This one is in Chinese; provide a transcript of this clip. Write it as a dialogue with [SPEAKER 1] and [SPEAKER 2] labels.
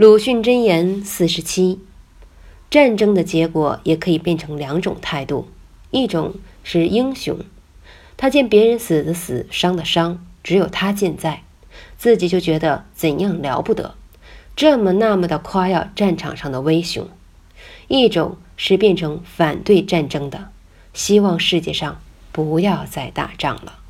[SPEAKER 1] 鲁迅箴言四十七战争的结果也可以变成两种态度一种是英雄他见别人死的死伤的伤只有他健在自己就觉得怎样了不得这么那么的夸耀战场上的威雄一种是变成反对战争的希望世界上不要再打仗了。